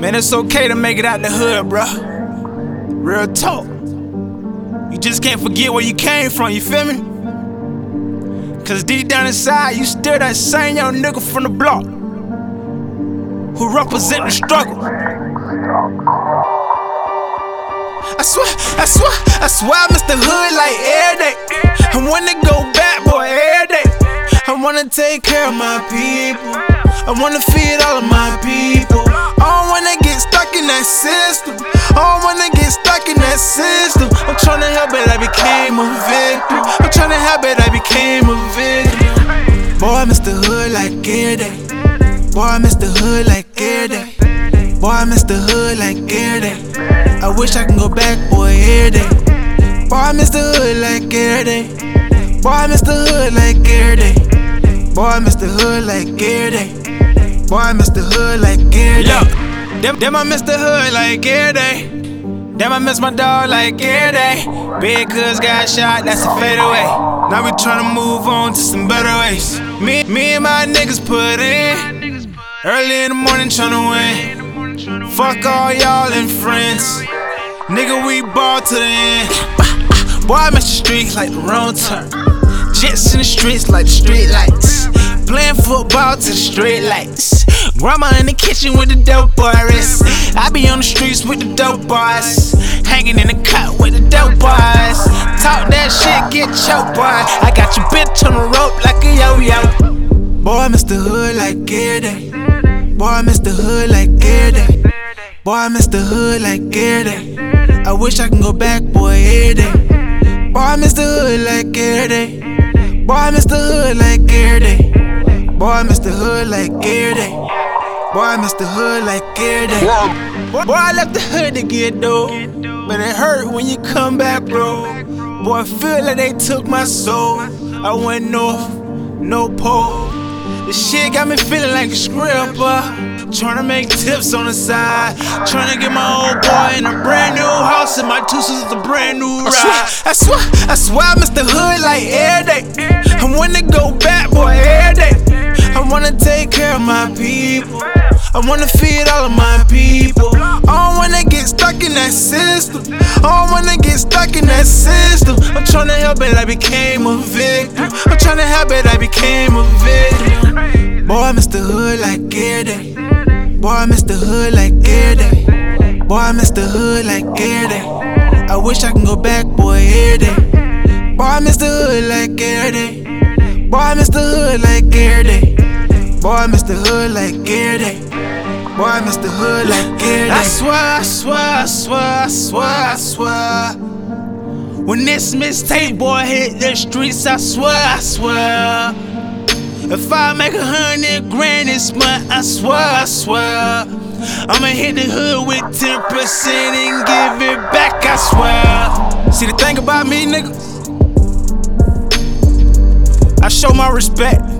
Man, it's okay to make it out the hood, bruh. Real talk. You just can't forget where you came from, you feel me? Cause deep down inside, you still that same young nigga from the block who represent the struggle. I swear, I swear, I swear I miss the hood like every day. I wanna go I wanna take care of my people. I wanna feed all of my people. I don't wanna get stuck in that system. I don't wanna get stuck in that system. I'm tryna help it, I became a victim. I'm tryna help it, I became a victim. Boy, I miss the hood like every day. Boy, I miss the hood like every day. Boy, I miss the hood like every day. I wish I can go back, boy, every day. Boy, I miss the hood like every day. Boy, I miss the hood like every day. Boy, I miss the hood like every day. Boy, I miss the hood like every day. Yo, them, them I miss the hood like every day. Damn, I miss my dog like every day. Big cuz got shot, that's a fadeaway. Now we tryna move on to some better ways. Me, me and my niggas put in. Early in the morning tryna win. Fuck all y'all and friends. Nigga, we ball to the end. Boy, I miss the streets like the wrong turn. Jets in the streets like the street lights. Playing football to the street lights. Grandma in the kitchen with the dope boys. I be on the streets with the dope boys. Hanging in the cut with the dope boys. Talk that shit, get choked, boy. I got your bitch on the rope like a yo yo. Boy, I miss the hood like every day. Boy, I miss the hood like every day. Boy, I miss the hood like every day. I wish I can go back, boy, every day. Boy, I miss the hood like every day. Boy, I miss the hood like every day. Boy, I miss the hood like every day. Boy, I miss the hood like every day. Boy, boy, I left the hood to get dough. But it hurt when you come back, bro. Boy, I feel like they took my soul. I went north, no pole. The shit got me feeling like a scripper. Tryna make tips on the side. Tryna get my old boy in a brand new house and my two sisters a brand new ride. I swear, I swear, I swear I miss the hood like every day. I'm wanna go back, boy, every day. I wanna take care of my people. I wanna feed all of my people. I don't wanna get stuck in that system. I don't wanna get stuck in that system. I'm tryna help it, I became a victim. I'm tryna help it, I became a victim. Boy, I miss the hood like every day. Boy, I miss the hood like every day. Boy, I miss the hood like every day. I wish I can go back, boy, every day. Boy, I miss the hood like every day. Boy, I miss the hood like every day. Boy, I miss the hood like every day. Boy, I miss the hood like every day. I swear, I swear, I swear, I swear, I swear. When this mixtape boy hit the streets, I swear, I swear. If I make a hundred grand this month, I swear, I swear. I'ma hit the hood with 10% and give it back, I swear. See the thing about me, nigga? I show my respect.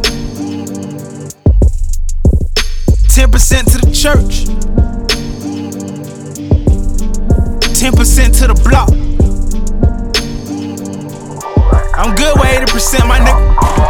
10% to the church. 10% to the block. I'm good with 80%, my nigga.